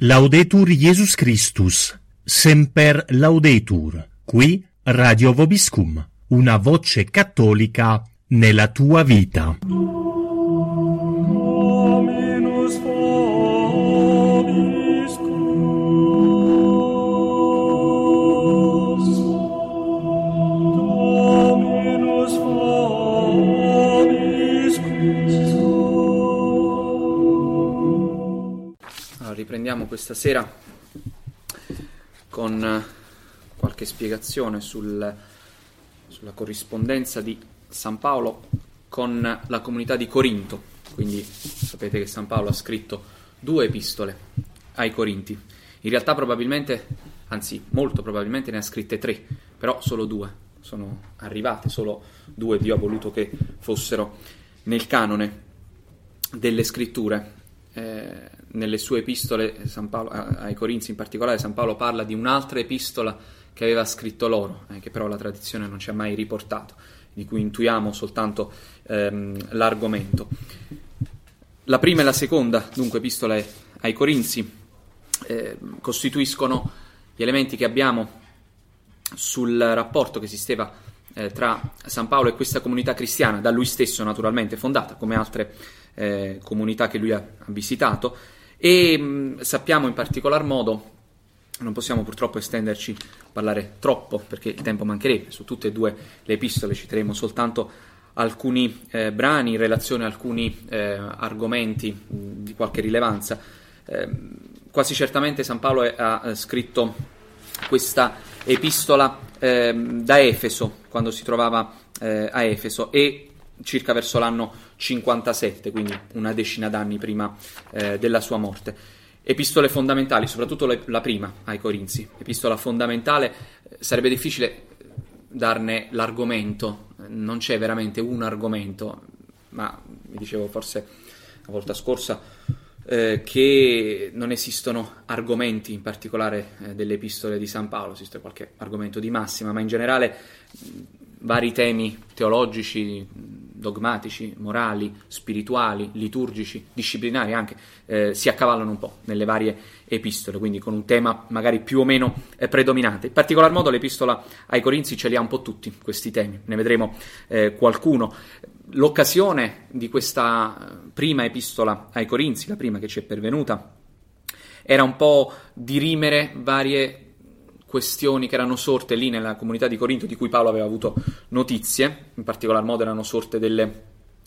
Laudetur Jesus Christus, semper laudetur, qui Radio Vobiscum, una voce cattolica nella tua vita. Riprendiamo questa sera con eh, qualche spiegazione sul- sulla corrispondenza di San Paolo con la comunità di Corinto. Quindi sapete che San Paolo ha scritto due epistole ai Corinti. In realtà probabilmente, anzi molto probabilmente ne ha scritte tre, però solo due sono arrivate, solo due Dio ha voluto che fossero nel canone delle scritture. Eh, nelle sue epistole, Paolo- ai Corinzi in particolare, San Paolo parla di un'altra epistola che aveva scritto loro, eh, che però la tradizione non ci ha mai riportato, di cui intuiamo soltanto ehm, l'argomento. La prima e la seconda, dunque, epistole ai Corinzi, eh, costituiscono gli elementi che abbiamo sul rapporto che esisteva eh, tra San Paolo e questa comunità cristiana, da lui stesso naturalmente fondata, come altre eh, comunità che lui ha, ha visitato, e mh, sappiamo in particolar modo, non possiamo purtroppo estenderci, parlare troppo perché il tempo mancherebbe, su tutte e due le epistole citeremo soltanto alcuni eh, brani in relazione a alcuni eh, argomenti mh, di qualche rilevanza. Eh, quasi certamente San Paolo è- ha eh, scritto questa epistola ehm, da Efeso, quando si trovava eh, a Efeso, e circa verso l'anno 57, quindi una decina d'anni prima eh, della sua morte. Epistole fondamentali, soprattutto le- la prima ai Corinzi, epistola fondamentale, eh, sarebbe difficile darne l'argomento, non c'è veramente un argomento, ma vi dicevo forse la volta scorsa eh, che non esistono argomenti in particolare eh, delle epistole di San Paolo, esiste qualche argomento di massima, ma in generale mh, vari temi teologici, dogmatici, morali, spirituali, liturgici, disciplinari anche, eh, si accavallano un po' nelle varie epistole, quindi con un tema magari più o meno eh, predominante. In particolar modo l'epistola ai Corinzi ce li ha un po' tutti questi temi, ne vedremo eh, qualcuno. L'occasione di questa eh, prima epistola ai Corinzi, la prima che ci è pervenuta, era un po' dirimere varie questioni che erano sorte lì nella comunità di Corinto di cui Paolo aveva avuto notizie, in particolar modo erano sorte delle,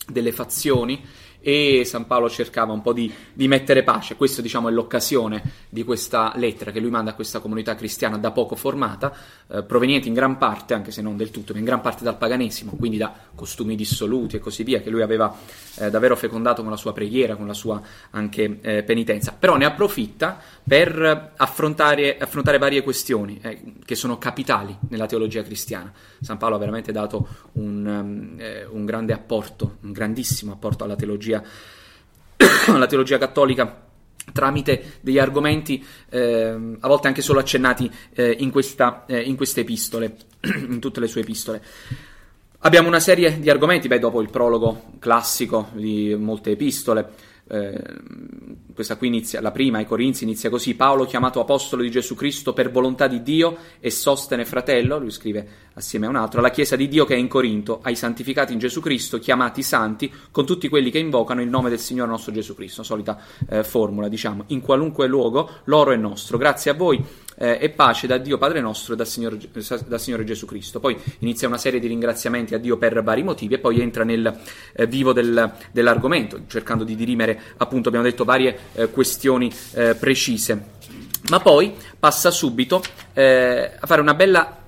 delle fazioni e San Paolo cercava un po' di, di mettere pace. Questa diciamo, è l'occasione di questa lettera che lui manda a questa comunità cristiana da poco formata, eh, proveniente in gran parte, anche se non del tutto, ma in gran parte dal paganesimo, quindi da costumi dissoluti e così via, che lui aveva eh, davvero fecondato con la sua preghiera, con la sua anche eh, penitenza. Però ne approfitta per affrontare, affrontare varie questioni eh, che sono capitali nella teologia cristiana. San Paolo ha veramente dato un, um, un grande apporto, un grandissimo apporto alla teologia, alla teologia cattolica tramite degli argomenti ehm, a volte anche solo accennati eh, in, questa, eh, in queste epistole, in tutte le sue epistole. Abbiamo una serie di argomenti, beh, dopo il prologo classico di molte epistole. Eh, questa qui inizia, la prima ai Corinzi inizia così: Paolo, chiamato apostolo di Gesù Cristo per volontà di Dio e sostene fratello, lui scrive assieme a un altro, alla Chiesa di Dio che è in Corinto, ai santificati in Gesù Cristo, chiamati santi, con tutti quelli che invocano il nome del Signore nostro Gesù Cristo. Solita eh, formula, diciamo, in qualunque luogo, l'oro è nostro. Grazie a voi eh, e pace da Dio Padre nostro e dal Signore, dal Signore Gesù Cristo. Poi inizia una serie di ringraziamenti a Dio per vari motivi e poi entra nel eh, vivo del- dell'argomento, cercando di dirimere, appunto, abbiamo detto, varie eh, questioni eh, precise. Ma poi passa subito eh, a fare una bella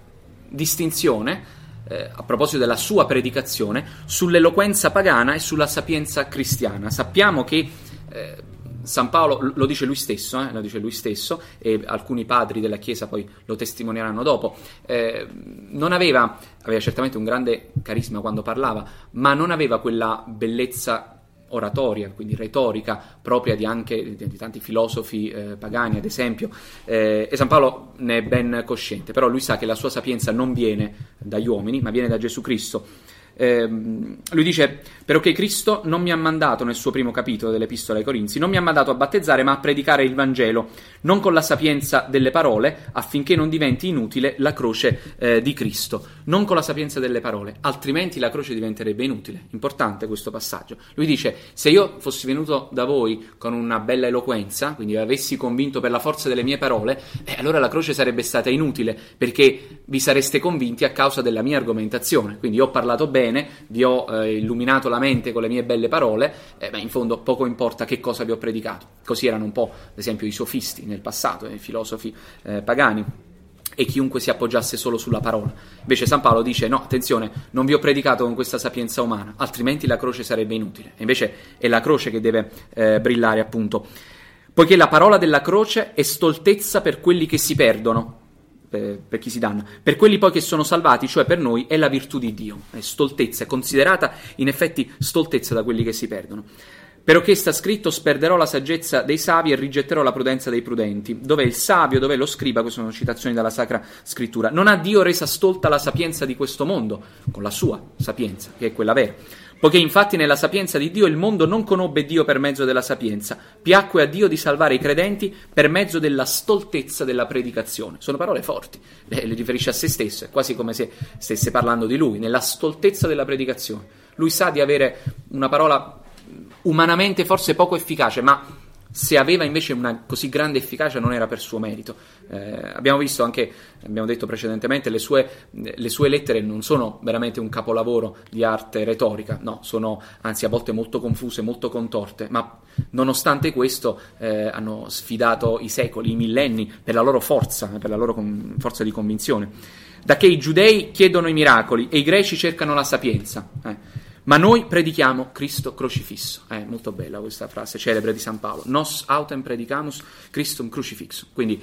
distinzione eh, a proposito della sua predicazione sull'eloquenza pagana e sulla sapienza cristiana. Sappiamo che eh, San Paolo lo dice lui stesso, eh, lo dice lui stesso, e alcuni padri della Chiesa poi lo testimonieranno dopo. eh, non aveva, aveva certamente un grande carisma quando parlava, ma non aveva quella bellezza oratoria, quindi retorica propria di anche di, tanti filosofi eh, pagani, ad esempio, eh, e San Paolo ne è ben cosciente, però lui sa che la sua sapienza non viene dagli uomini, ma viene da Gesù Cristo. Ehm, lui dice, perché Cristo non mi ha mandato nel suo primo capitolo dell'Epistola ai Corinzi, non mi ha mandato a battezzare ma a predicare il Vangelo, non con la sapienza delle parole, affinché non diventi inutile la croce eh, di Cristo, non con la sapienza delle parole, altrimenti la croce diventerebbe inutile. Importante questo passaggio. Lui dice, se io fossi venuto da voi con una bella eloquenza, quindi avessi convinto per la forza delle mie parole, eh, allora la croce sarebbe stata inutile, perché vi sareste convinti a causa della mia argomentazione. Quindi io ho parlato bene, vi ho eh, illuminato la mente con le mie belle parole, eh, beh, in fondo poco importa che cosa vi ho predicato. Così erano un po', ad esempio, i sofisti nel passato, i filosofi eh, pagani e chiunque si appoggiasse solo sulla parola. Invece San Paolo dice no, attenzione, non vi ho predicato con questa sapienza umana, altrimenti la croce sarebbe inutile. E invece è la croce che deve eh, brillare, appunto. Poiché la parola della croce è stoltezza per quelli che si perdono, per, per chi si danna, per quelli poi che sono salvati, cioè per noi, è la virtù di Dio. È stoltezza, è considerata in effetti stoltezza da quelli che si perdono. Perché sta scritto sperderò la saggezza dei savi e rigetterò la prudenza dei prudenti. Dov'è il savio, dov'è lo scriba? Queste sono citazioni dalla Sacra Scrittura. Non ha Dio resa stolta la sapienza di questo mondo, con la sua sapienza, che è quella vera. Poiché infatti nella sapienza di Dio il mondo non conobbe Dio per mezzo della sapienza, piacque a Dio di salvare i credenti per mezzo della stoltezza della predicazione. Sono parole forti, le, le riferisce a se stesso, è quasi come se stesse parlando di lui, nella stoltezza della predicazione. Lui sa di avere una parola umanamente forse poco efficace, ma se aveva invece una così grande efficacia non era per suo merito. Eh, abbiamo visto anche, abbiamo detto precedentemente, le sue, le sue, lettere non sono veramente un capolavoro di arte retorica, no, sono anzi a volte molto confuse, molto contorte, ma nonostante questo eh, hanno sfidato i secoli, i millenni per la loro forza, per la loro con, forza di convinzione. Da che i giudei chiedono i miracoli e i greci cercano la sapienza. Eh. Ma noi predichiamo Cristo crocifisso. È eh, molto bella questa frase celebre di San Paolo. Nos autem predicamus Christum crucifixum. Quindi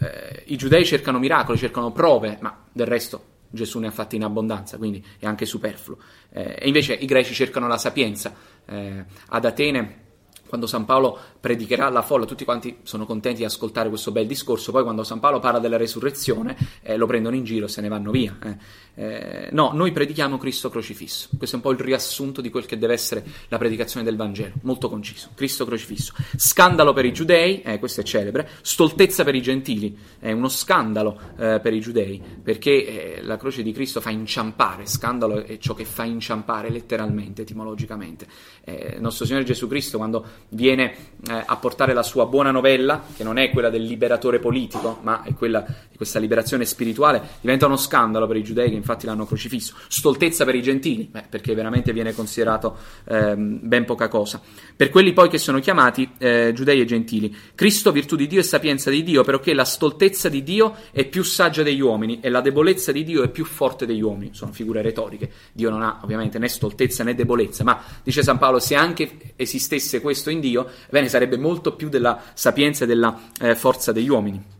eh, i giudei cercano miracoli, cercano prove, ma del resto Gesù ne ha fatti in abbondanza, quindi è anche superfluo. Eh, e invece i greci cercano la sapienza. Eh, ad Atene quando San Paolo predicherà alla folla, tutti quanti sono contenti di ascoltare questo bel discorso, poi quando San Paolo parla della resurrezione eh, lo prendono in giro e se ne vanno via. Eh. Eh, no, noi predichiamo Cristo crocifisso, questo è un po' il riassunto di quel che deve essere la predicazione del Vangelo, molto conciso, Cristo crocifisso. Scandalo per i giudei, eh, questo è celebre, stoltezza per i gentili, è uno scandalo eh, per i giudei, perché eh, la croce di Cristo fa inciampare, scandalo è ciò che fa inciampare letteralmente, etimologicamente. il nostro Signore Gesù Cristo quando viene eh, a portare la sua buona novella, che non è quella del liberatore politico, ma è quella di questa liberazione spirituale, diventa uno scandalo per i giudei che infatti l'hanno crocifisso, stoltezza per i gentili, beh, perché veramente viene considerato eh, ben poca cosa. Per quelli poi che sono chiamati eh, giudei e gentili, Cristo, virtù di Dio e sapienza di Dio, perché la stoltezza di Dio è più saggia degli uomini e la debolezza di Dio è più forte degli uomini. Sono figure retoriche. Dio non ha ovviamente né stoltezza né debolezza, ma dice San Paolo, se anche esistesse questo in Dio, bene, sarebbe molto più della sapienza e della eh, forza degli uomini.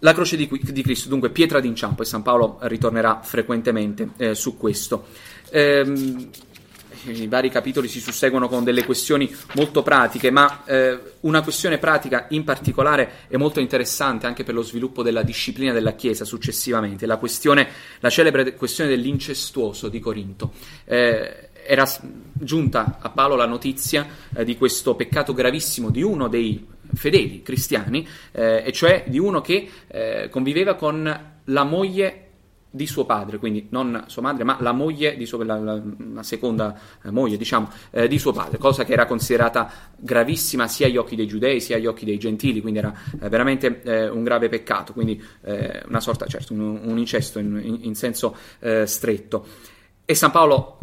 La croce di, di, Cristo, dunque pietra d'inciampo, e San Paolo ritornerà frequentemente eh, su questo. Ehm, i vari capitoli si susseguono con delle questioni molto pratiche, ma eh, una questione pratica in particolare è molto interessante anche per lo sviluppo della disciplina della Chiesa successivamente, la, questione, la celebre questione dell'incestuoso di Corinto. Eh, era giunta a Paolo la notizia eh, di questo peccato gravissimo di uno dei fedeli cristiani, eh, e cioè di uno che eh, conviveva con la moglie di suo padre, quindi non sua madre, ma la moglie di suo, la, la, la seconda eh, moglie, diciamo, eh, di suo padre, cosa che era considerata gravissima sia agli occhi dei giudei sia agli occhi dei gentili, quindi era eh, veramente eh, un grave peccato, quindi eh, una sorta, certo, un, un incesto in, in, in senso eh, stretto. E San Paolo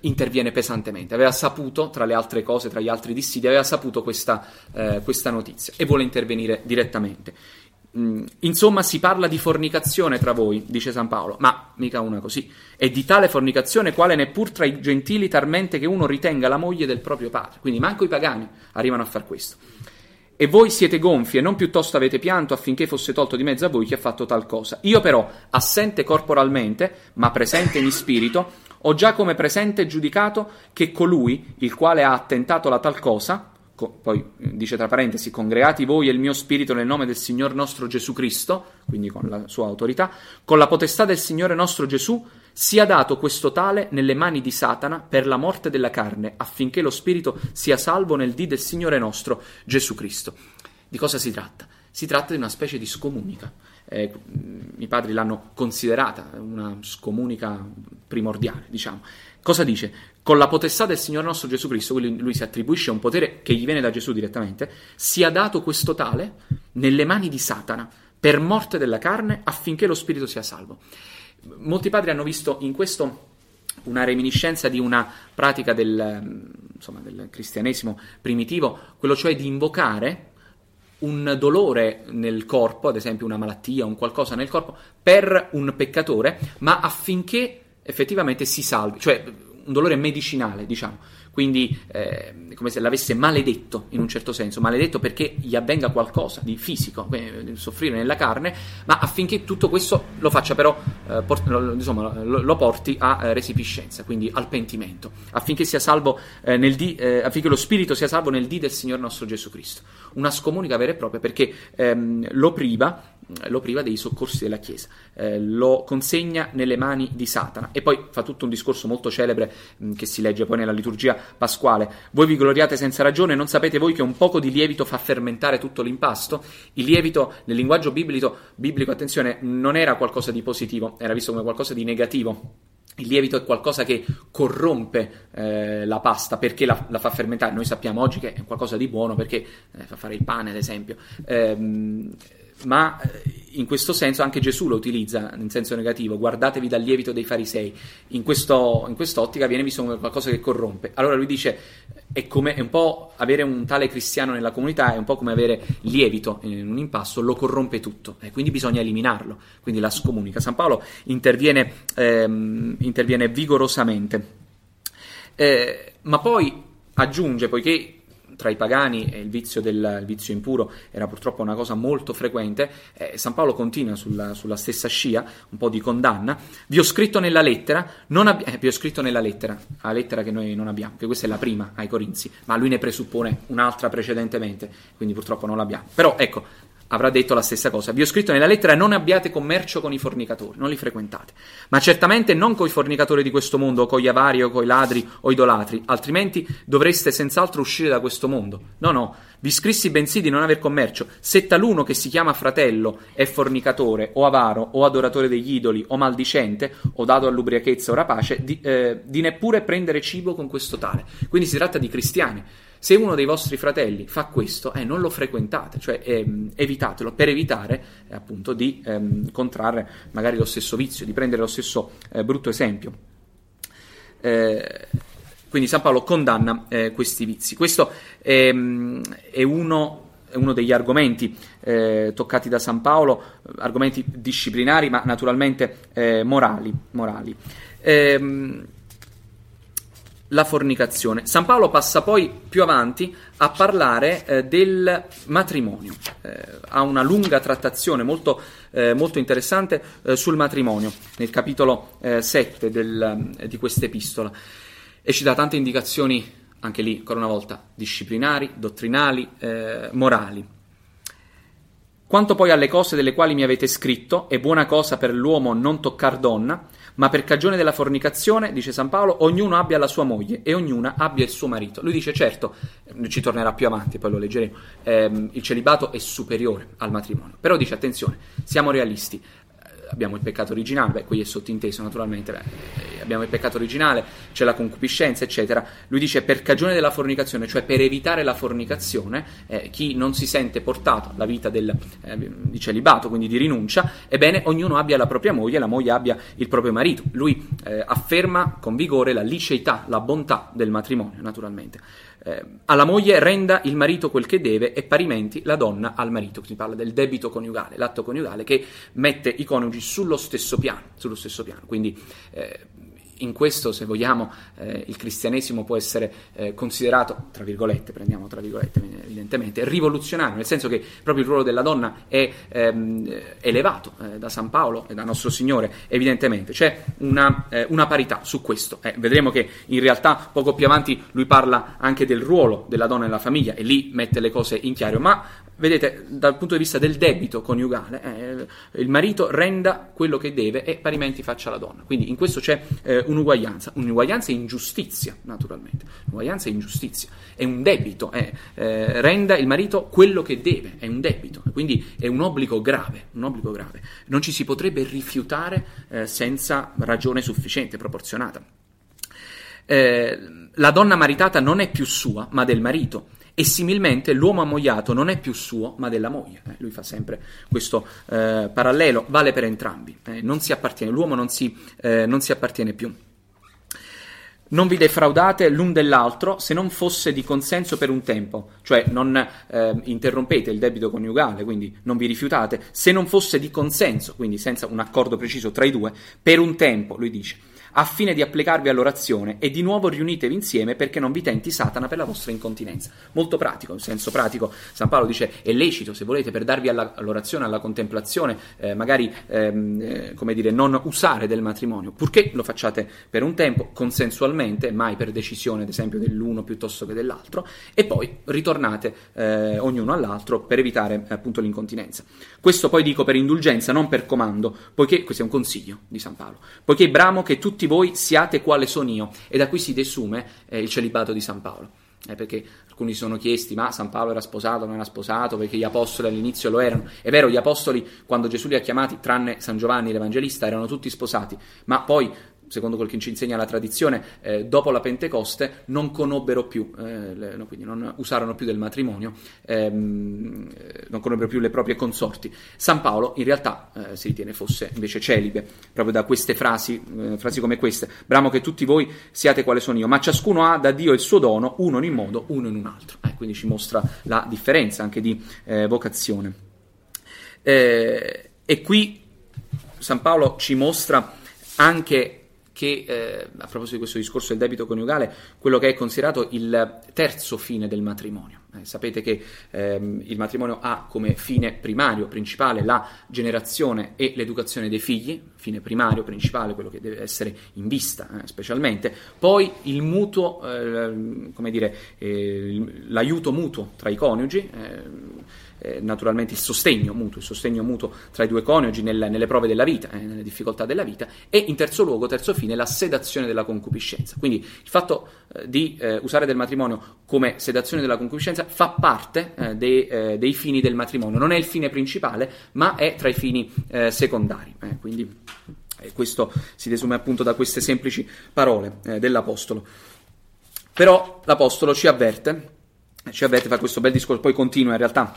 interviene pesantemente, aveva saputo, tra le altre cose, tra gli altri dissidi, aveva saputo questa, questa notizia e vuole intervenire direttamente. Mm, insomma, si parla di fornicazione tra voi, dice San Paolo, ma mica una così. E di tale fornicazione quale neppur tra i gentili talmente che uno ritenga la moglie del proprio padre. Quindi manco i pagani arrivano a far questo. E voi siete gonfi e non piuttosto avete pianto affinché fosse tolto di mezzo a voi chi ha fatto tal cosa. Io però, assente corporalmente, ma presente in spirito, ho già come presente giudicato che colui, il quale ha attentato la tal cosa, co- poi eh, dice tra parentesi, congregati voi e il mio spirito nel nome del Signore nostro Gesù Cristo, quindi con la sua autorità, con la potestà del Signore nostro Gesù, sia dato questo tale nelle mani di Satana per la morte della carne, affinché lo spirito sia salvo nel dì del Signore nostro Gesù Cristo. Di cosa si tratta? Si tratta di una specie di scomunica. Eh, I padri l'hanno considerata una scomunica primordiale, diciamo. Cosa dice? Con la potestà del Signore nostro Gesù Cristo, quindi lui si attribuisce un potere che gli viene da Gesù direttamente, sia dato questo tale nelle mani di Satana per morte della carne affinché lo spirito sia salvo. Molti padri hanno visto in questo una reminiscenza di una pratica del, insomma, del cristianesimo primitivo, quello cioè di invocare un dolore nel corpo, ad esempio una malattia, un qualcosa nel corpo, per un peccatore, ma affinché effettivamente si salvi, cioè un dolore medicinale, diciamo quindi eh, come se l'avesse maledetto in un certo senso, maledetto perché gli avvenga qualcosa di fisico, soffrire nella carne, ma affinché tutto questo lo faccia però, eh, port- insomma, lo, lo, porti a eh, resipiscenza, quindi al pentimento, affinché salvo eh, di, eh, affinché lo spirito sia salvo nel dì del Signore nostro Gesù Cristo. Una scomunica vera e propria perché ehm, lo priva lo priva dei soccorsi della Chiesa, eh, lo consegna nelle mani di Satana e poi fa tutto un discorso molto celebre mh, che si legge poi nella liturgia pasquale. Voi vi gloriate senza ragione, non sapete voi che un poco di lievito fa fermentare tutto l'impasto? Il lievito nel linguaggio biblico, biblico attenzione, non era qualcosa di positivo, era visto come qualcosa di negativo. Il lievito è qualcosa che corrompe eh, la pasta perché la, la, fa fermentare. Noi sappiamo oggi che è qualcosa di buono perché eh, fa fare il pane, ad esempio. Ehm, ma eh, in questo senso anche Gesù lo utilizza in senso negativo, guardatevi dal lievito dei farisei, in, questo, in quest'ottica viene visto come qualcosa che corrompe. Allora lui dice, è, come, è un po' avere un tale cristiano nella comunità, è un po' come avere lievito in un impasto, lo corrompe tutto, e quindi bisogna eliminarlo, quindi la scomunica. San Paolo interviene, ehm, interviene vigorosamente, eh, ma poi aggiunge, poiché tra i pagani il vizio, del, il vizio impuro era purtroppo una cosa molto frequente, eh, San Paolo continua sulla, sulla, stessa scia, un po' di condanna. Vi ho scritto nella lettera, abbi- eh, vi ho scritto nella lettera, la lettera che noi non abbiamo, che questa è la prima ai Corinzi, ma lui ne presuppone un'altra precedentemente, quindi purtroppo non l'abbiamo. Però ecco, avrà detto la stessa cosa. Vi ho scritto nella lettera: non abbiate commercio con i fornicatori, non li frequentate. Ma certamente non con i fornicatori di questo mondo, o con gli avari, o con i ladri, o idolatri, altrimenti dovreste senz'altro uscire da questo mondo. No, no, vi scrissi bensì di non aver commercio. Se taluno che si chiama fratello è fornicatore, o avaro, o adoratore degli idoli, o maldicente, o dato all'ubriachezza o rapace, di, eh, di neppure prendere cibo con questo tale. Quindi si tratta di cristiani. Se uno dei vostri fratelli fa questo, eh, non lo frequentate, cioè ehm, evitatelo per evitare eh, appunto di ehm, contrarre magari lo stesso vizio, di prendere lo stesso eh, brutto esempio. Eh, quindi San Paolo condanna eh, questi vizi. Questo ehm, è uno è uno degli argomenti eh, toccati da San Paolo, argomenti disciplinari ma naturalmente eh, morali. morali. Ehm, la fornicazione. San Paolo passa poi più avanti a parlare eh, del matrimonio. Eh, ha una lunga trattazione molto, eh, molto interessante eh, sul matrimonio nel capitolo 7 eh, del, di questa epistola e ci dà tante indicazioni, anche lì ancora una volta, disciplinari, dottrinali, eh, morali. Quanto poi alle cose delle quali mi avete scritto, è buona cosa per l'uomo non toccar donna, ma per cagione della fornicazione, dice San Paolo, ognuno abbia la sua moglie e ognuna abbia il suo marito. Lui dice, certo, ci tornerà più avanti, poi lo leggeremo, ehm, il celibato è superiore al matrimonio. Però dice, attenzione, siamo realisti, abbiamo il peccato originale, beh, qui è sottinteso naturalmente, beh, eh, abbiamo il peccato originale, c'è la concupiscenza, eccetera. Lui dice per cagione della fornicazione, cioè per evitare la fornicazione, eh, chi non si sente portato alla vita del, eh, di celibato, quindi di rinuncia, ebbene ognuno abbia la propria moglie e la moglie abbia il proprio marito. Lui eh, afferma con vigore la liceità, la bontà del matrimonio, naturalmente eh, alla moglie renda il marito quel che deve e parimenti la donna al marito. Si parla del debito coniugale, l'atto coniugale che mette i coniugi sullo stesso piano. Sullo stesso piano. Quindi eh, in questo, se vogliamo, eh, il cristianesimo può essere eh, considerato, tra virgolette, prendiamo tra virgolette evidentemente, rivoluzionario, nel senso che proprio il ruolo della donna è ehm, elevato eh, da San Paolo e da nostro Signore, evidentemente. C'è una, eh, una parità su questo. Eh, vedremo che in realtà poco più avanti lui parla anche del ruolo della donna nella famiglia e lì mette le cose in chiaro, ma vedete, dal punto di vista del debito coniugale, eh, il marito renda quello che deve e parimenti faccia la donna. Quindi in questo c'è eh, un'uguaglianza, un'uguaglianza e ingiustizia, naturalmente. Un'uguaglianza e ingiustizia. È un debito, eh, renda il marito quello che deve, è un debito, quindi è un obbligo grave, un obbligo grave. Non ci si potrebbe rifiutare eh, senza ragione sufficiente, proporzionata. Eh, la donna maritata non è più sua, ma del marito e similmente l'uomo ammogliato non è più suo, ma della moglie. Eh, lui fa sempre questo eh, parallelo, vale per entrambi. Eh, non si appartiene, l'uomo non si, eh, non si appartiene più. Non vi defraudate l'un dell'altro se non fosse di consenso per un tempo, cioè non eh, interrompete il debito coniugale, quindi non vi rifiutate, se non fosse di consenso, quindi senza un accordo preciso tra i due, per un tempo, lui dice a fine di applicarvi all'orazione e di nuovo riunitevi insieme perché non vi tenti Satana per la vostra incontinenza. Molto pratico, in senso pratico, San Paolo dice è lecito se volete per darvi alla, all'orazione, alla contemplazione, eh, magari ehm, eh, come dire, non usare del matrimonio, purché lo facciate per un tempo consensualmente, mai per decisione ad esempio dell'uno piuttosto che dell'altro, e poi ritornate eh, ognuno all'altro per evitare appunto l'incontinenza. Questo poi dico per indulgenza, non per comando, poiché questo è un consiglio di San Paolo, poiché bramo che tutti tutti voi siate quale sono io. E da qui si desume eh, il celibato di San Paolo. Eh, perché alcuni si sono chiesti, ma San Paolo era sposato non era sposato? Perché gli apostoli all'inizio lo erano. È vero, gli apostoli, quando Gesù li ha chiamati, tranne San Giovanni l'Evangelista, erano tutti sposati, ma poi secondo quel che ci insegna la tradizione, eh, dopo la Pentecoste non conobbero più, eh, le, no, quindi non usarono più del matrimonio, ehm, non conobbero più le proprie consorti. San Paolo in realtà eh, si ritiene fosse invece celibe, proprio da queste frasi, eh, frasi come queste. Bramo che tutti voi siate quale sono io, ma ciascuno ha da Dio il suo dono, uno in un modo, uno in un altro. Eh, quindi ci mostra la differenza anche di eh, vocazione. e qui San Paolo ci mostra anche che, eh, a proposito di questo discorso del debito coniugale, quello che è considerato il terzo fine del matrimonio. Eh, sapete che ehm, il matrimonio ha come fine primario, principale, la generazione e l'educazione dei figli, fine primario, principale, quello che deve essere in vista eh, specialmente, poi il mutuo, eh, come dire, eh, l'aiuto mutuo tra i coniugi eh, naturalmente il sostegno mutuo, il sostegno mutuo tra i due coniugi nel, nelle prove della vita, eh, nelle difficoltà della vita, e in terzo luogo, terzo fine, la sedazione della concupiscenza. Quindi il fatto eh, di eh, usare del matrimonio come sedazione della concupiscenza fa parte eh, dei, dei, fini del matrimonio, non è il fine principale, ma è tra i fini secondari. quindi questo si desume appunto da queste semplici parole dell'Apostolo. Però l'Apostolo ci avverte ci avverte, fa questo bel discorso, poi continua in realtà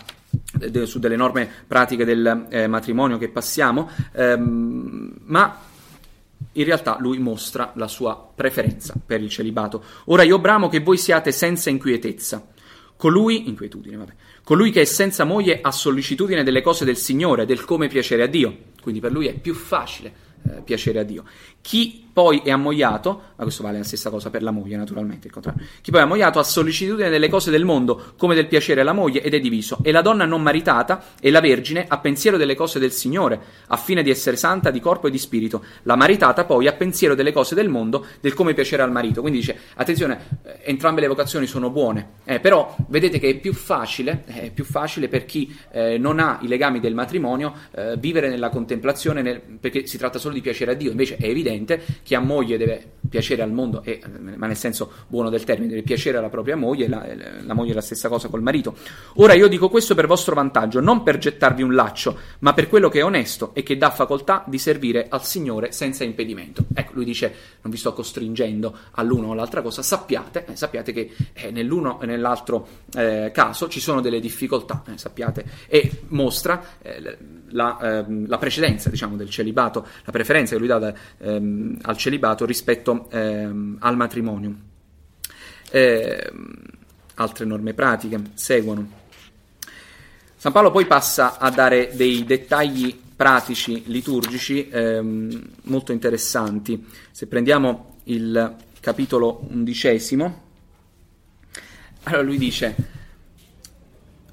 su delle norme pratiche del eh, matrimonio che passiamo, ehm, ma in realtà lui mostra la sua preferenza per il celibato. Ora io bramo che voi siate senza inquietezza. Colui, inquietudine, vabbè, colui che è senza moglie ha sollecitudine delle cose del Signore, del come piacere a Dio. Quindi per lui è più facile eh, piacere a Dio. Chi poi è ammogliato, ma questo vale la stessa cosa per la moglie naturalmente, il contrario. Chi poi è ammogliato ha sollecitudine delle cose del mondo, come del piacere alla moglie, ed è diviso. E la donna non maritata e la vergine ha pensiero delle cose del Signore, a fine di essere santa di corpo e di spirito. La maritata poi ha pensiero delle cose del mondo, del come piacere al marito. Quindi dice, attenzione, eh, entrambe le vocazioni sono buone, eh, però vedete che è più facile, è più facile per chi eh, non ha i legami del matrimonio eh, vivere nella contemplazione, nel, perché si tratta solo di piacere a Dio. Invece è evidente chi ha moglie deve piacere al mondo, e, ma nel senso buono del termine, deve piacere alla propria moglie, la, la moglie è la stessa cosa col marito. Ora io dico questo per vostro vantaggio, non per gettarvi un laccio, ma per quello che è onesto e che dà facoltà di servire al Signore senza impedimento. Ecco, lui dice, non vi sto costringendo all'uno o all'altra cosa, sappiate, eh, sappiate che eh, nell'uno e nell'altro eh, caso ci sono delle difficoltà, eh, sappiate, e mostra eh, la, ehm, la, precedenza diciamo, del celibato, la preferenza che lui dà da, ehm, al celibato rispetto ehm, al matrimonio. Eh, altre norme pratiche seguono. San Paolo poi passa a dare dei dettagli pratici liturgici ehm, molto interessanti. Se prendiamo il capitolo undicesimo. Allora lui dice,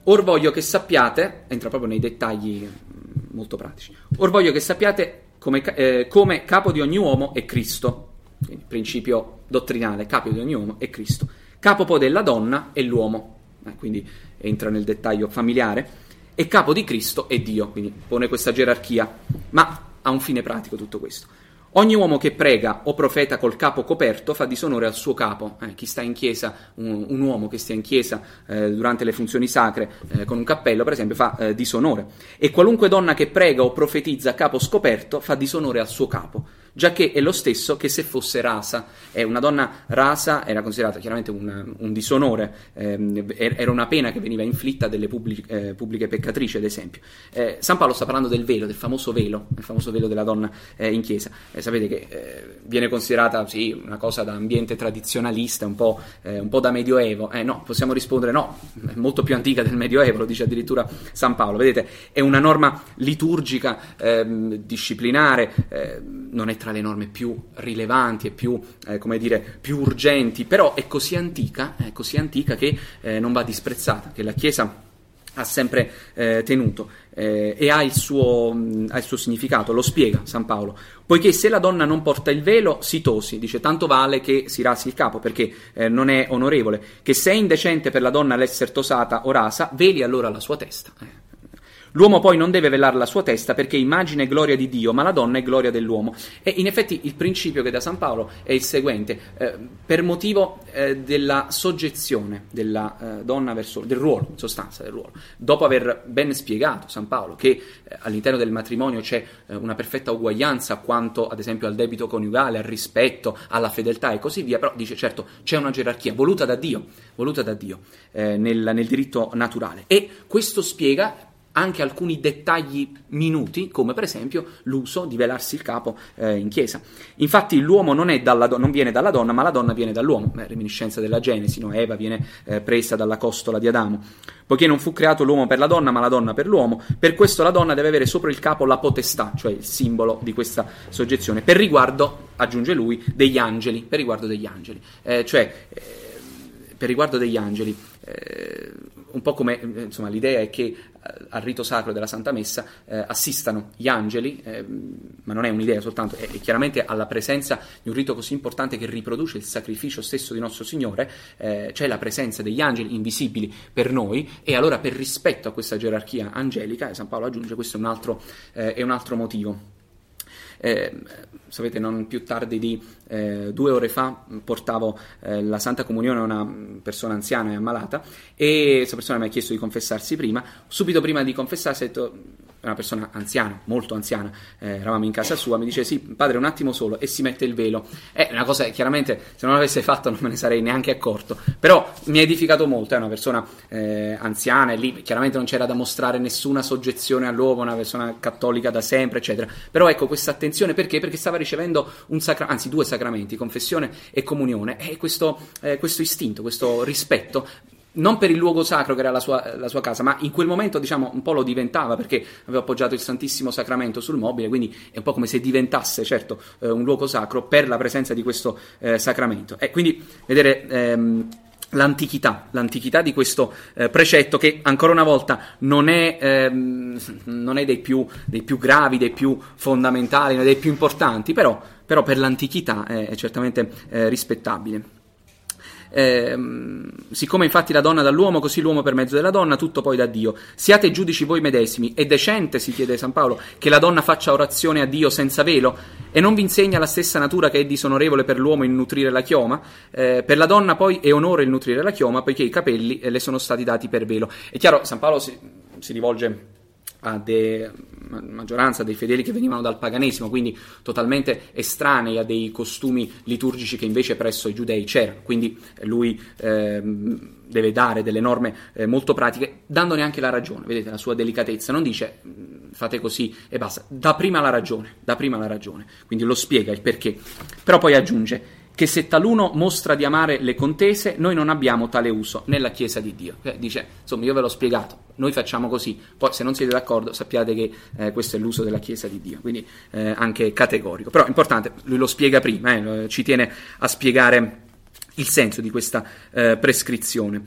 or voglio che sappiate, entra proprio nei dettagli molto pratici, or voglio che sappiate come, eh, come capo di ogni uomo è Cristo, quindi principio dottrinale, capo di ogni uomo è Cristo, capo poi della donna è l'uomo, eh, quindi entra nel dettaglio familiare, e capo di Cristo è Dio, quindi pone questa gerarchia, ma ha un fine pratico tutto questo. Ogni uomo che prega o profeta col capo coperto fa disonore al suo capo. Eh, chi sta in chiesa, un, un, uomo che stia in chiesa eh, durante le funzioni sacre eh, con un cappello, per esempio, fa eh, disonore. E qualunque donna che prega o profetizza a capo scoperto fa disonore al suo capo già che è lo stesso che se fosse rasa. E una donna rasa era considerata chiaramente un, un disonore, er-, era una pena che veniva inflitta delle pubbliche, eh, pubbliche peccatrici, ad esempio. Eh, San Paolo sta parlando del velo, del famoso velo, il famoso velo della donna eh, in chiesa. Eh, sapete che eh, viene considerata sì, una cosa da ambiente tradizionalista, un po', eh, un po da medioevo. no, possiamo rispondere no, è molto più antica del medioevo, lo dice addirittura San Paolo. Vedete, è una norma liturgica, ehm, disciplinare, non è tra le norme più rilevanti e più, eh, come dire, più urgenti, però è così antica, è così antica che eh, non va disprezzata, che la Chiesa ha sempre eh, tenuto eh, e ha il, suo, mh, ha il, suo, significato, lo spiega San Paolo. Poiché se la donna non porta il velo, si tosi, dice tanto vale che si rasi il capo perché eh, non è onorevole, che se è indecente per la donna l'essere tosata o rasa, veli allora la sua testa. L'uomo poi non deve velare la sua testa perché immagine e gloria di Dio, ma la donna è gloria dell'uomo. E in effetti il principio che dà San Paolo è il seguente, eh, per motivo eh, della soggezione della eh, donna verso, del ruolo, in sostanza del ruolo. Dopo aver ben spiegato San Paolo che eh, all'interno del matrimonio c'è eh, una perfetta uguaglianza quanto ad esempio al debito coniugale, al rispetto, alla fedeltà e così via, però dice certo c'è una gerarchia voluta da Dio, voluta da Dio eh, nel, nel diritto naturale. E questo spiega anche alcuni dettagli minuti, come per esempio l'uso di velarsi il capo eh, in chiesa. Infatti l'uomo non, do- non, viene dalla donna, ma la donna viene dall'uomo, Beh, reminiscenza della Genesi, no? Eva viene eh, presa dalla costola di Adamo. Poiché non fu creato l'uomo per la donna, ma la donna per l'uomo, per questo la donna deve avere sopra il capo la potestà, cioè il simbolo di questa soggezione, per riguardo, aggiunge lui, degli angeli, per riguardo degli angeli. Eh, cioè, eh, per riguardo degli angeli, eh, un po' come insomma, l'idea è che eh, al rito sacro della Santa Messa eh, assistano gli angeli, eh, ma non è un'idea soltanto, è, è, chiaramente alla presenza di un rito così importante che riproduce il sacrificio stesso di nostro Signore, eh, c'è la presenza degli angeli invisibili per noi e allora per rispetto a questa gerarchia angelica, e San Paolo aggiunge, questo è un altro, eh, è un altro motivo. Eh, sapete, non più tardi di eh, due ore fa portavo eh, la Santa Comunione a una persona anziana e ammalata e questa persona mi ha chiesto di confessarsi prima. Subito prima di confessarsi ha detto una persona anziana, molto anziana, eh, eravamo in casa sua, mi dice sì, padre un attimo solo e si mette il velo. È una cosa chiaramente se non l'avesse fatto non me ne sarei neanche accorto, però mi ha edificato molto, è una persona eh, anziana e lì chiaramente non c'era da mostrare nessuna soggezione all'uomo, una persona cattolica da sempre, eccetera. Però ecco questa attenzione perché? Perché stava ricevendo un sacra- anzi due sacramenti, confessione e comunione, e questo, eh, questo istinto, questo rispetto non per il luogo sacro che era la sua, la sua, casa, ma in quel momento diciamo un po' lo diventava perché aveva appoggiato il Santissimo Sacramento sul mobile, quindi è un po' come se diventasse certo eh, un luogo sacro per la presenza di questo eh, sacramento. E quindi vedere ehm, l'antichità, l'antichità di questo eh, precetto che ancora una volta non è, ehm, non è dei, più, dei, più, gravi, dei più fondamentali, dei più importanti, però, però per l'antichità è, è certamente eh, rispettabile. Eh, siccome infatti la donna dall'uomo, così l'uomo per mezzo della donna, tutto poi da Dio. Siate giudici voi medesimi. È decente, si chiede San Paolo, che la donna faccia orazione a Dio senza velo? E non vi insegna la stessa natura che è disonorevole per l'uomo il nutrire la chioma? Eh, per la donna poi è onore il nutrire la chioma, poiché i capelli eh, le sono stati dati per velo. È chiaro, San Paolo si, si rivolge a de, maggioranza dei fedeli che venivano dal paganesimo, quindi totalmente estranei a dei costumi liturgici che invece presso i giudei c'erano. Quindi lui eh, deve dare delle norme eh, molto pratiche, dandone anche la ragione, vedete la sua delicatezza, non dice mm, fate così e basta, dà prima la ragione, dà prima la ragione, quindi lo spiega il perché, però poi aggiunge che se taluno mostra di amare le contese, noi non abbiamo tale uso nella Chiesa di Dio. Eh, dice, insomma, io ve l'ho spiegato, noi facciamo così, poi se non siete d'accordo sappiate che eh, questo è l'uso della Chiesa di Dio, quindi eh, anche categorico. Però è importante, lui lo spiega prima, eh, ci tiene a spiegare il senso di questa eh, prescrizione.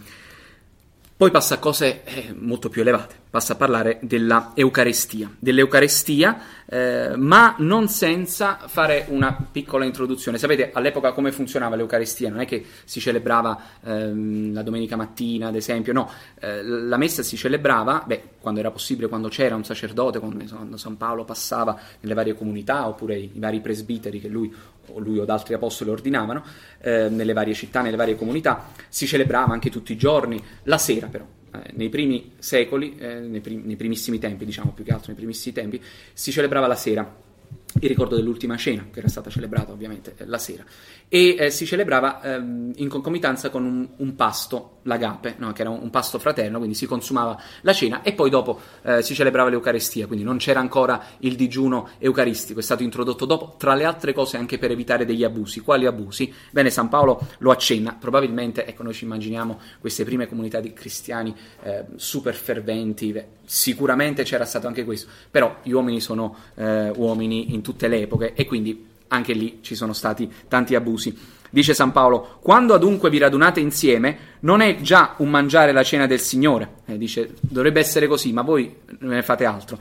Poi passa a cose molto più elevate, passa a parlare della Eucaristia, dell'Eucaristia, eh, ma non senza fare una piccola introduzione. Sapete all'epoca come funzionava l'Eucaristia? Non è che si celebrava ehm, la domenica mattina, ad esempio, no, eh, la messa si celebrava, beh, quando era possibile, quando c'era un sacerdote, quando San Paolo passava nelle varie comunità, oppure i, i vari presbiteri che lui o lui o altri apostoli ordinavano, eh, nelle varie città, nelle varie comunità, si celebrava anche tutti i giorni, la sera però. Eh, nei primi secoli, eh, nei, prim- nei primissimi tempi, diciamo più che altro nei primissimi tempi, si celebrava la sera il ricordo dell'ultima cena, che era stata celebrata ovviamente la sera, e eh, si celebrava ehm, in concomitanza con un, un pasto, l'agape, no? che era un, un, pasto fraterno, quindi si consumava la cena e poi dopo eh, si celebrava l'Eucarestia, quindi non c'era ancora il digiuno eucaristico, è stato introdotto dopo, tra le altre cose anche per evitare degli abusi. Quali abusi? Bene, San Paolo lo accenna, probabilmente, ecco, noi ci immaginiamo queste prime comunità di cristiani eh, super ferventi, sicuramente c'era stato anche questo, però gli uomini sono eh, uomini in tutte le epoche e quindi anche lì ci sono stati tanti abusi. Dice San Paolo, quando adunque vi radunate insieme, non è già un mangiare la cena del Signore. Eh, dice, dovrebbe essere così, ma voi ne fate altro.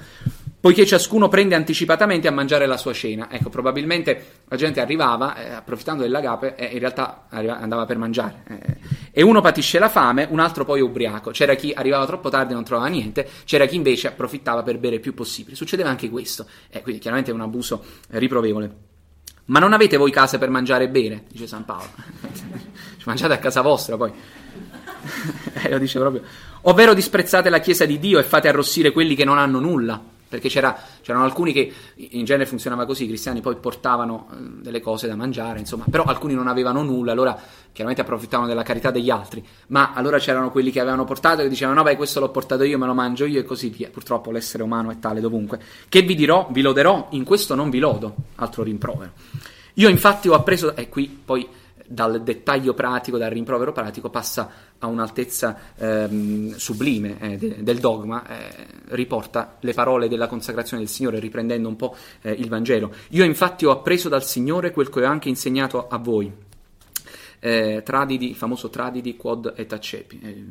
Poiché ciascuno prende anticipatamente a mangiare la sua cena. Ecco, probabilmente la gente arrivava, eh, approfittando dell'agape, eh, in realtà arriva, andava per mangiare. Eh, e uno patisce la fame, un altro poi è ubriaco. C'era chi arrivava troppo tardi e non trovava niente, c'era chi invece approfittava per bere il più possibile. Succedeva anche questo. Eh, quindi chiaramente è un abuso riprovevole. Ma non avete voi case per mangiare e bere? Dice San Paolo. Mangiate a casa vostra poi. eh, lo dice proprio. Ovvero disprezzate la Chiesa di Dio e fate arrossire quelli che non hanno nulla perché c'era, c'erano alcuni che in genere funzionava così, i cristiani poi portavano eh, delle cose da mangiare, insomma, però alcuni non avevano nulla, allora chiaramente approfittavano della carità degli altri, ma allora c'erano quelli che avevano portato e dicevano no beh questo l'ho portato io, me lo mangio io e così via, purtroppo l'essere umano è tale dovunque. Che vi dirò, vi loderò, in questo non vi lodo, altro rimprovero. Io infatti ho appreso, e qui poi dal dettaglio pratico, dal rimprovero pratico, passa a un'altezza ehm, sublime eh, de- del dogma, eh, riporta le parole della consacrazione del Signore, riprendendo un po' eh, il Vangelo. Io infatti ho appreso dal Signore quel che ho anche insegnato a voi eh, tradidi, il famoso tradidi quod et accepi, eh,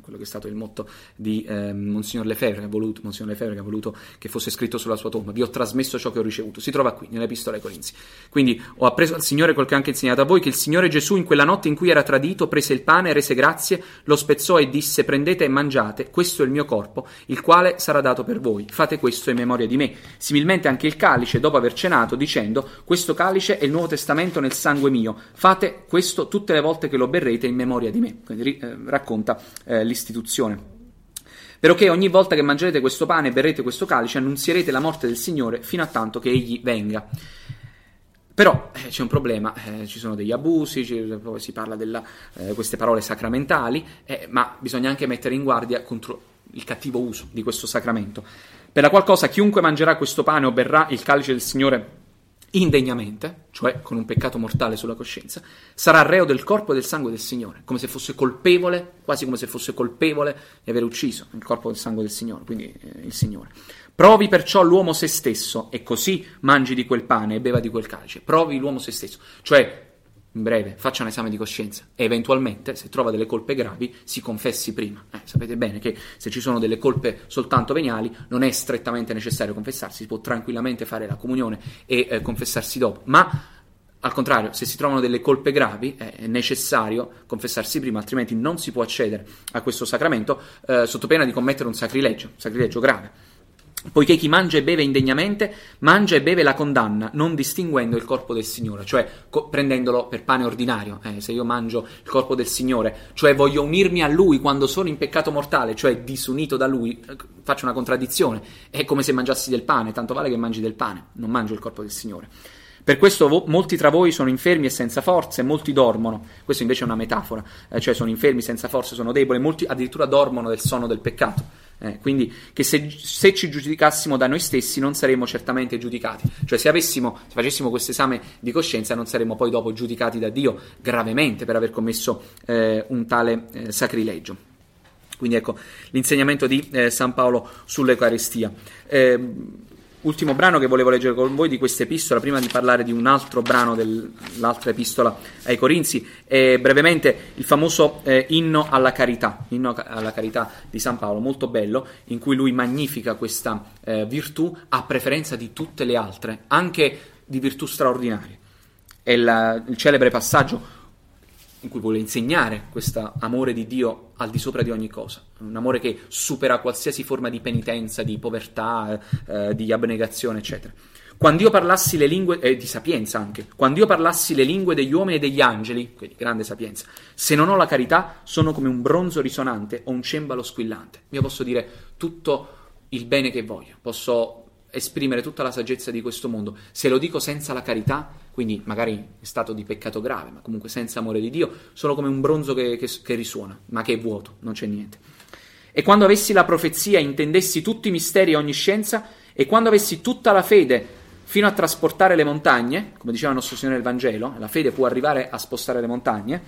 quello che è stato il motto di eh, Monsignor Lefebvre, che ha voluto, Monsignor Lefebvre che ha voluto che fosse scritto sulla sua tomba, vi ho trasmesso ciò che ho ricevuto, si trova qui, nell'Epistola ai Corinzi. Quindi ho appreso al Signore quel che ho anche insegnato a voi, che il Signore Gesù in quella notte in cui era tradito prese il pane, rese grazie, lo spezzò e disse prendete e mangiate, questo è il mio corpo, il quale sarà dato per voi, fate questo in memoria di me. Similmente anche il calice, dopo aver cenato, dicendo questo calice è il Nuovo Testamento nel sangue mio, fate questo tutte tutte le volte che lo berrete in memoria di me. Quindi eh, racconta eh, l'istituzione. Perché ogni volta che mangerete questo pane e berrete questo calice, annunzierete la morte del Signore fino a tanto che egli venga. Però eh, c'è un problema, eh, ci sono degli abusi, ci, si parla di eh, queste parole sacramentali, eh, ma bisogna anche mettere in guardia contro il cattivo uso di questo sacramento. Per la qual chiunque mangerà questo pane o berrà il calice del Signore indegnamente, cioè con un peccato mortale sulla coscienza, sarà reo del corpo e del sangue del Signore, come se fosse colpevole, quasi come se fosse colpevole di aver ucciso il corpo e il sangue del Signore, quindi eh, il Signore. Provi perciò l'uomo se stesso e così mangi di quel pane e beva di quel calice. Provi l'uomo se stesso, cioè in breve, faccia un esame di coscienza e eventualmente, se trova delle colpe gravi, si confessi prima. Eh, sapete bene che se ci sono delle colpe soltanto veniali, non è strettamente necessario confessarsi, si può tranquillamente fare la comunione e eh, confessarsi dopo. Ma al contrario, se si trovano delle colpe gravi, è necessario confessarsi prima, altrimenti non si può accedere a questo sacramento eh, sotto pena di commettere un sacrilegio, un sacrilegio grave. Poiché chi mangia e beve indegnamente, mangia e beve la condanna, non distinguendo il corpo del Signore, cioè co- prendendolo per pane ordinario. Eh, se io mangio il corpo del Signore, cioè voglio unirmi a Lui quando sono in peccato mortale, cioè disunito da Lui, eh, faccio una contraddizione. È come se mangiassi del pane, tanto vale che mangi del pane, non mangio il corpo del Signore. Per questo vo- molti tra voi sono infermi e senza forze, molti dormono. Questo invece è una metafora, eh, cioè sono infermi senza forze, sono deboli, molti addirittura dormono del sonno del peccato Eh, quindi che se, se, ci giudicassimo da noi stessi non saremmo certamente giudicati. Cioè se, avessimo, se facessimo questo esame di coscienza non saremmo poi dopo giudicati da Dio gravemente per aver commesso eh, un tale eh, sacrilegio. Quindi ecco l'insegnamento di eh, San Paolo sull'Eucaristia. Ultimo brano che volevo leggere con voi di questa epistola, prima di parlare di un altro brano dell'altra epistola ai Corinzi, è brevemente il famoso eh, inno alla carità, inno alla carità di San Paolo, molto bello, in cui lui magnifica questa eh, virtù a preferenza di tutte le altre, anche di virtù straordinarie. È la, il celebre passaggio in cui vuole insegnare questo amore di Dio al di sopra di ogni cosa, un amore che supera qualsiasi forma di penitenza, di povertà, eh, di abnegazione, eccetera. Quando io parlassi le lingue, eh, di sapienza anche, quando io parlassi le lingue degli uomini e degli angeli, quindi grande sapienza, se non ho la carità sono come un bronzo risonante o un cembalo squillante. Io posso dire tutto il bene che voglio, posso esprimere tutta la saggezza di questo mondo. Se lo dico senza la carità, quindi magari è stato di peccato grave, ma comunque senza amore di Dio, sono come un bronzo che, che, che risuona, ma che è vuoto, non c'è niente. E quando avessi la profezia, intendessi tutti i misteri e ogni scienza, e quando avessi tutta la fede fino a trasportare le montagne, come diceva il nostro Signore nel Vangelo, la fede può arrivare a spostare le montagne,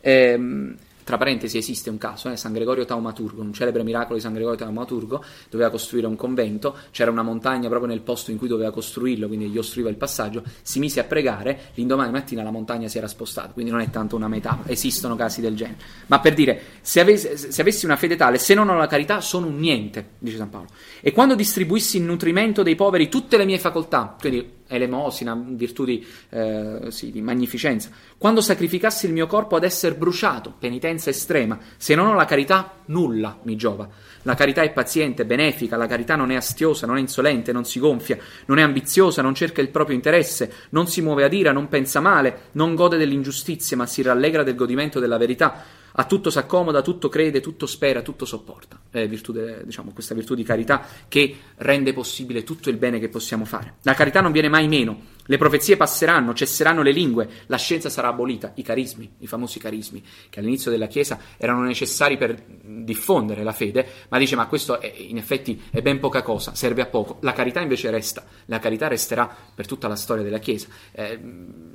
ehm, tra parentesi esiste un caso, eh, San Gregorio Taumaturgo, un celebre miracolo di San Gregorio Taumaturgo, doveva costruire un convento, c'era una montagna proprio nel posto in cui doveva costruirlo, quindi gli ostruiva il passaggio, si mise a pregare, l'indomani mattina la montagna si era spostata, quindi non è tanto una metafora, esistono casi del genere. Ma per dire, se avessi, se avessi una fede tale, se non ho la carità, sono un niente, dice San Paolo. E quando distribuissi in nutrimento dei poveri tutte le mie facoltà, quindi elemosina, virtù di, eh, sì, di, magnificenza. Quando sacrificassi il mio corpo ad essere bruciato, penitenza estrema, se non ho la carità, nulla mi giova. La carità è paziente, benefica, la carità non è astiosa, non è insolente, non si gonfia, non è ambiziosa, non cerca il proprio interesse, non si muove ad ira, non pensa male, non gode dell'ingiustizia, ma si rallegra del godimento della verità a tutto si accomoda, tutto crede, tutto spera, tutto sopporta. È virtù de, diciamo, questa virtù di carità che rende possibile tutto il bene che possiamo fare. La carità non viene mai meno. Le profezie passeranno, cesseranno le lingue, la scienza sarà abolita. I carismi, i famosi carismi, che all'inizio della Chiesa erano necessari per diffondere la fede, ma dice: Ma questo è, in effetti è ben poca cosa, serve a poco. La carità invece resta, la carità resterà per tutta la storia della Chiesa. Eh,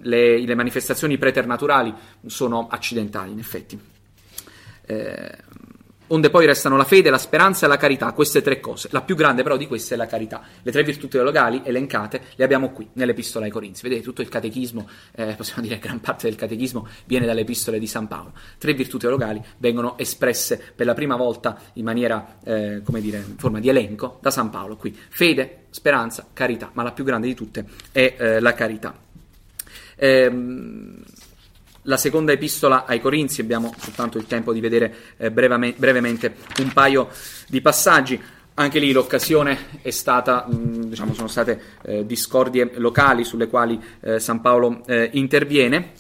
le, le manifestazioni preternaturali sono accidentali, in effetti. Eh, onde poi restano la fede, la speranza e la carità, queste tre cose. La più grande però di queste è la carità. Le tre virtù teologali elencate le abbiamo qui, nell'epistola ai Corinzi. Vedete, tutto il catechismo, eh, possiamo dire gran parte del catechismo, viene dalle epistole di San Paolo. Tre virtù teologali vengono espresse per la prima volta in maniera, eh, come dire, in forma di elenco da San Paolo qui. Fede, speranza, carità, ma la più grande di tutte è eh, la carità. Ehm la seconda epistola ai Corinzi, abbiamo soltanto il tempo di vedere eh, brevemente, brevemente un paio di passaggi. Anche lì l'occasione è stata, mm, diciamo, sono state eh, discordie locali sulle quali eh, San Paolo eh, interviene.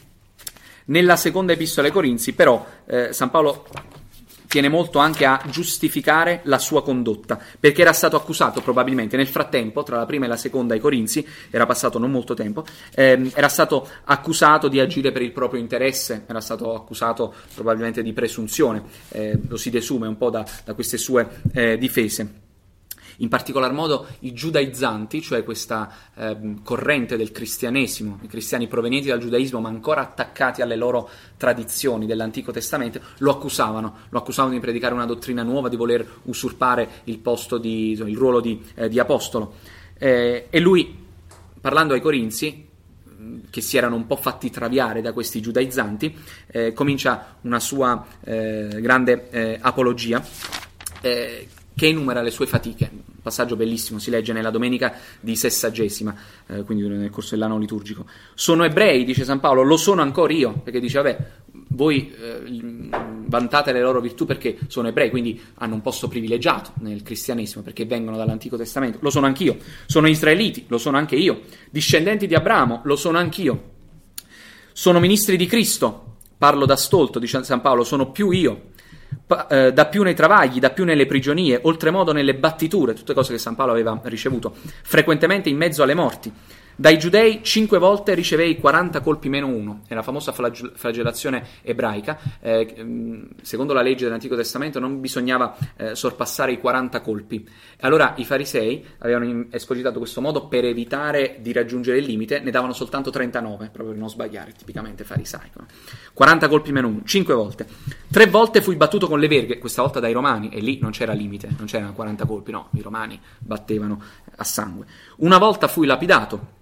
Nella seconda epistola ai Corinzi, però, eh, San Paolo tiene molto anche a giustificare la sua condotta, perché era stato accusato probabilmente nel frattempo, tra la prima e la seconda ai Corinzi, era passato non molto tempo, ehm, era stato accusato di agire per il proprio interesse, era stato accusato probabilmente di presunzione, eh, lo si desume un po' da, da queste sue eh, difese in particolar modo i giudaizzanti, cioè questa eh, corrente del cristianesimo, i cristiani provenienti dal giudaismo ma ancora attaccati alle loro tradizioni dell'Antico Testamento, lo accusavano, lo accusavano di predicare una dottrina nuova, di voler usurpare il, di, il ruolo di, eh, di apostolo. Eh, e lui, parlando ai Corinzi, che si erano un po' fatti traviare da questi giudaizzanti, eh, comincia una sua eh, grande eh, apologia eh, che enumera le sue fatiche. Passaggio bellissimo, si legge nella domenica di sessagesima, eh, quindi nel corso dell'anno liturgico. Sono ebrei, dice San Paolo, lo sono ancora io, perché dice, vabbè, voi eh, vantate le loro virtù perché sono ebrei, quindi hanno un posto privilegiato nel cristianesimo, perché vengono dall'Antico Testamento. Lo sono anch'io. Sono israeliti, lo sono anche io. Discendenti di Abramo, lo sono anch'io. Sono ministri di Cristo, parlo da stolto, dice San Paolo, sono più io da più nei travagli, da più nelle prigionie, oltremodo nelle battiture, tutte cose che San Paolo aveva ricevuto, frequentemente in mezzo alle morti. Dai giudei cinque volte ricevei 40 colpi meno uno, è la famosa flagell- flagellazione ebraica. Eh, secondo la legge dell'Antico Testamento non bisognava eh, sorpassare i 40 colpi. Allora i farisei avevano escogitato questo modo per evitare di raggiungere il limite, ne davano soltanto 39, proprio per non sbagliare, tipicamente farisaico. 40 colpi meno uno, cinque volte. Tre volte fui battuto con le verghe, questa volta dai romani, e lì non c'era limite, non c'erano 40 colpi, no, i romani battevano a sangue. Una volta fui lapidato,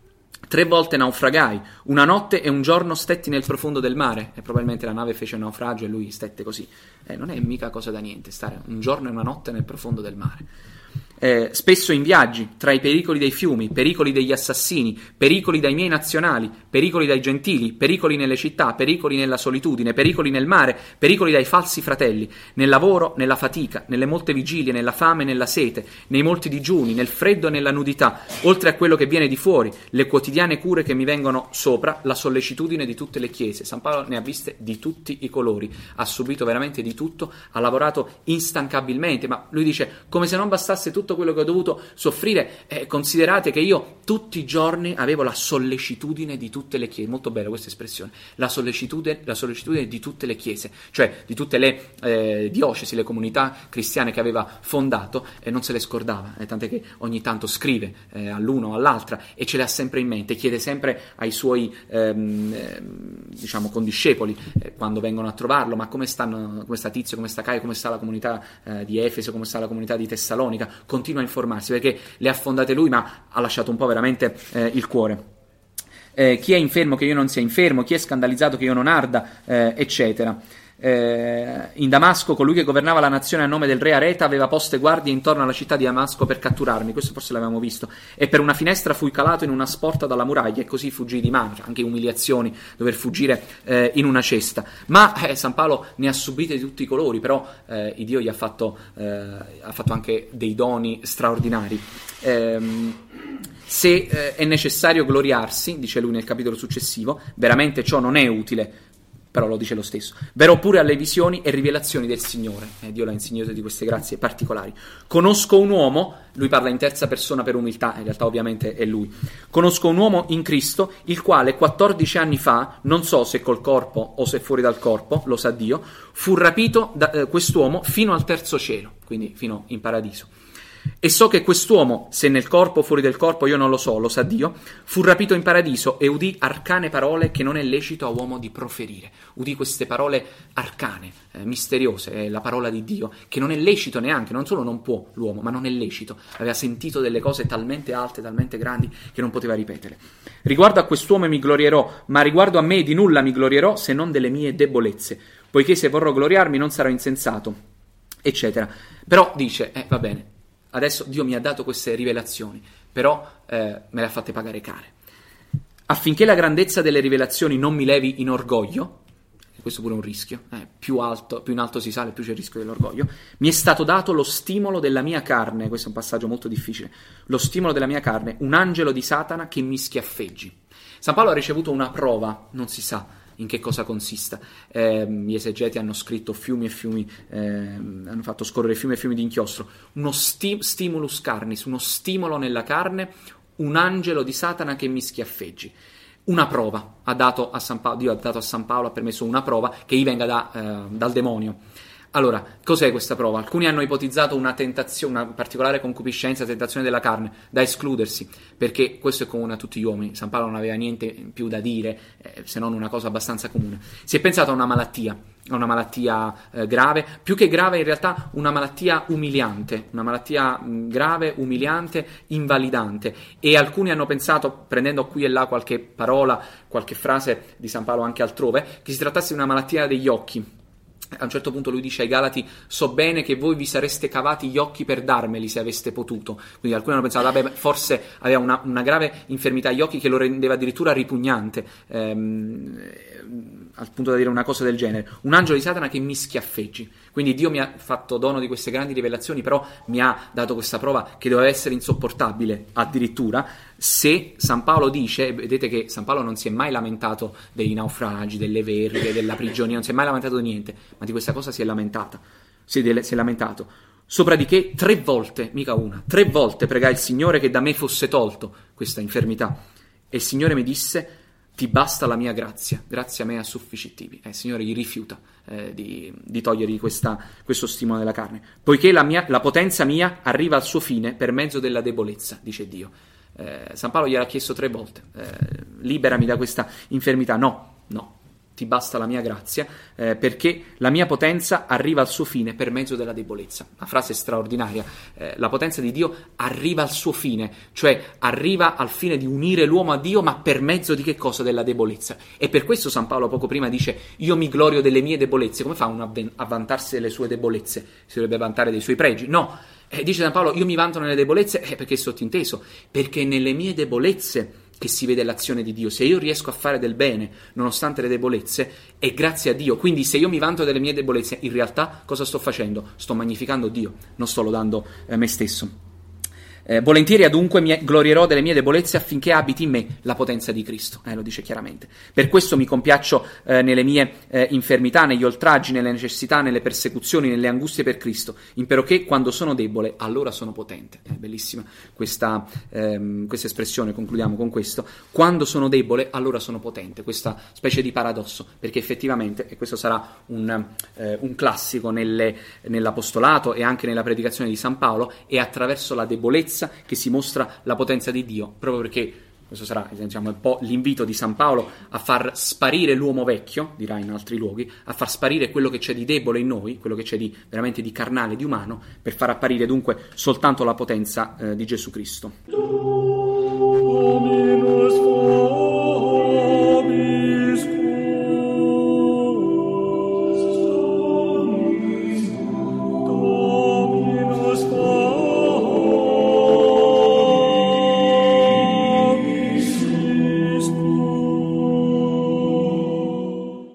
Tre volte naufragai, una notte e un giorno stetti nel profondo del mare e probabilmente la nave fece un naufragio e lui stette così. Eh, non è mica cosa da niente stare un giorno e una notte nel profondo del mare eh, spesso in viaggi, tra i pericoli dei fiumi, pericoli degli assassini, pericoli dai miei nazionali, pericoli dai gentili, pericoli nelle città, pericoli nella solitudine, pericoli nel mare, pericoli dai falsi fratelli, nel lavoro, nella fatica, nelle molte vigilie, nella fame nella sete, nei molti digiuni, nel freddo e nella nudità, oltre a quello che viene di fuori, le quotidiane cure che mi vengono sopra, la sollecitudine di tutte le chiese. San Paolo ne ha viste di tutti i colori, ha subito veramente di tutto, ha lavorato instancabilmente, ma lui dice come se non bastasse tutto tutto quello che ho dovuto soffrire, eh, considerate che io tutti i giorni avevo la sollecitudine di tutte le chiese, molto bella questa espressione, la sollecitudine, la sollecitudine di tutte le chiese, cioè di tutte le eh, diocesi, le comunità cristiane che aveva fondato e non se le scordava, eh, tant'è che ogni tanto scrive eh, all'uno o all'altra e ce le ha sempre in mente, chiede sempre ai suoi ehm, ehm diciamo condiscepoli eh, quando vengono a trovarlo, ma come stanno, come sta Tizio, come sta Caio, come sta la comunità eh, di Efeso, come sta la comunità di Tessalonica, continua a informarsi perché le ha fondate lui, ma ha lasciato un po' veramente eh, il cuore. Eh, chi è infermo che io non sia infermo, chi è scandalizzato che io non arda, eh, eccetera eh, in Damasco colui che governava la nazione a nome del re Areta aveva poste guardie intorno alla città di Damasco per catturarmi, questo forse l'avevamo visto, e per una finestra fui calato in una sporta dalla muraglia e così fuggii di mano, anche umiliazioni, dover fuggire eh, in una cesta. Ma eh, San Paolo ne ha subite di tutti i colori, però eh, il Dio gli ha fatto, eh, ha fatto, anche dei doni straordinari. Ehm, se eh, è necessario gloriarsi, dice lui nel capitolo successivo, veramente ciò non è utile però lo dice lo stesso. Verrò pure alle visioni e rivelazioni del Signore. Eh, Dio l'ha insegnato di queste grazie particolari. Conosco un uomo, lui parla in terza persona per umiltà, in realtà ovviamente è lui. Conosco un uomo in Cristo, il quale 14 anni fa, non so se col corpo o se fuori dal corpo, lo sa Dio, fu rapito da eh, quest'uomo fino al terzo cielo, quindi fino in paradiso. E so che quest'uomo, se nel corpo o fuori del corpo io non lo so, lo sa Dio, fu rapito in paradiso e udì arcane parole che non è lecito a uomo di proferire. Udì queste parole arcane, eh, misteriose, è la parola di Dio, che non è lecito neanche, non solo non può l'uomo, ma non è lecito. Aveva sentito delle cose talmente alte, talmente grandi, che non poteva ripetere. Riguardo a quest'uomo mi glorierò, ma riguardo a me di nulla mi glorierò se non delle mie debolezze, poiché se vorrò gloriarmi non sarò insensato, eccetera. Però dice, eh, va bene, adesso Dio mi ha dato queste rivelazioni, però eh, me le ha fatte pagare care. Affinché la grandezza delle rivelazioni non mi levi in orgoglio, questo pure è un rischio, eh, più, alto, più in alto si sale più c'è il rischio dell'orgoglio, mi è stato dato lo stimolo della mia carne, questo è un passaggio molto difficile, lo stimolo della mia carne, un angelo di Satana che mi schiaffeggi. San Paolo ha ricevuto una prova, non si sa, in che cosa consista. Eh, gli esegeti hanno scritto fiumi e fiumi, eh, hanno fatto scorrere fiumi e fiumi di inchiostro, uno sti- stimulus carnis, uno stimolo nella carne, un angelo di Satana che mi schiaffeggi. Una prova ha dato a San Paolo, Dio ha dato a San Paolo, ha permesso una prova che gli venga da, eh, dal demonio. Allora, cos'è questa prova? Alcuni hanno ipotizzato una tentazione, una particolare concupiscenza, tentazione della carne, da escludersi, perché questo è comune a tutti gli uomini. San Paolo non aveva niente più da dire, eh, se non una cosa abbastanza comune. Si è pensato a una malattia, a una malattia eh, grave, più che grave in realtà una malattia umiliante, una malattia mh, grave, umiliante, invalidante. E alcuni hanno pensato, prendendo qui e là qualche parola, qualche frase di San Paolo anche altrove, che si trattasse di una malattia degli occhi a un certo punto lui dice ai Galati: So bene che voi vi sareste cavati gli occhi per darmeli se aveste potuto. Quindi alcuni hanno pensato: vabbè, forse aveva una, una grave infermità agli occhi che lo rendeva addirittura ripugnante. Ehm, al punto da dire una cosa del genere. Un angelo di Satana che mi schiaffeggi. Quindi Dio mi ha fatto dono di queste grandi rivelazioni, però mi ha dato questa prova che doveva essere insopportabile addirittura. Se San Paolo dice, vedete che San Paolo non si è mai lamentato dei naufragi, delle verghe, della prigionia, non si è mai lamentato di niente, ma di questa cosa si è lamentata. Si è, si è lamentato. Sopra di che tre volte, mica una, tre volte pregai il Signore che da me fosse tolto questa infermità. E il Signore mi disse, ti basta la mia grazia, grazie a me a sufficientivi. E il Signore gli rifiuta eh, di, di, togliergli questa, questo stimolo della carne. Poiché la, mia, la potenza mia arriva al suo fine per mezzo della debolezza, dice Dio. Eh, San Paolo gliel'ha chiesto tre volte, eh, liberami da questa infermità. No, no, ti basta la mia grazia, eh, perché la mia potenza arriva al suo fine per mezzo della debolezza. Una frase straordinaria. Eh, la potenza di Dio arriva al suo fine, cioè arriva al fine di unire l'uomo a Dio, ma per mezzo di che cosa? Della debolezza. E per questo San Paolo poco prima dice: Io mi glorio delle mie debolezze. Come fa uno a vantarsi delle sue debolezze? Si dovrebbe vantare dei suoi pregi? No eh, dice San Paolo, io mi vanto nelle debolezze, eh, perché è sottinteso, perché nelle mie debolezze che si vede l'azione di Dio. Se io riesco a fare del bene nonostante le debolezze, è grazie a Dio. Quindi se io mi vanto delle mie debolezze, in realtà cosa sto facendo? Sto magnificando Dio, non sto lodando eh, me stesso. Eh, volentieri adunque mi glorierò delle mie debolezze affinché abiti in me la potenza di Cristo, eh, lo dice chiaramente. Per questo mi compiaccio eh, nelle mie eh, infermità, negli oltraggi, nelle necessità, nelle persecuzioni, nelle angustie per Cristo, impero che quando sono debole allora sono potente. È bellissima questa, ehm, questa espressione, concludiamo con questo. Quando sono debole allora sono potente, questa specie di paradosso, perché effettivamente, e questo sarà un, eh, un classico nelle, nell'apostolato e anche nella predicazione di San Paolo, è attraverso la debolezza debolezza che si mostra la potenza di Dio, proprio perché questo sarà diciamo, un po' l'invito di San Paolo a far sparire l'uomo vecchio, dirà in altri luoghi, a far sparire quello che c'è di debole in noi, quello che c'è di veramente di carnale, di umano, per far apparire dunque soltanto la potenza eh, di Gesù Cristo.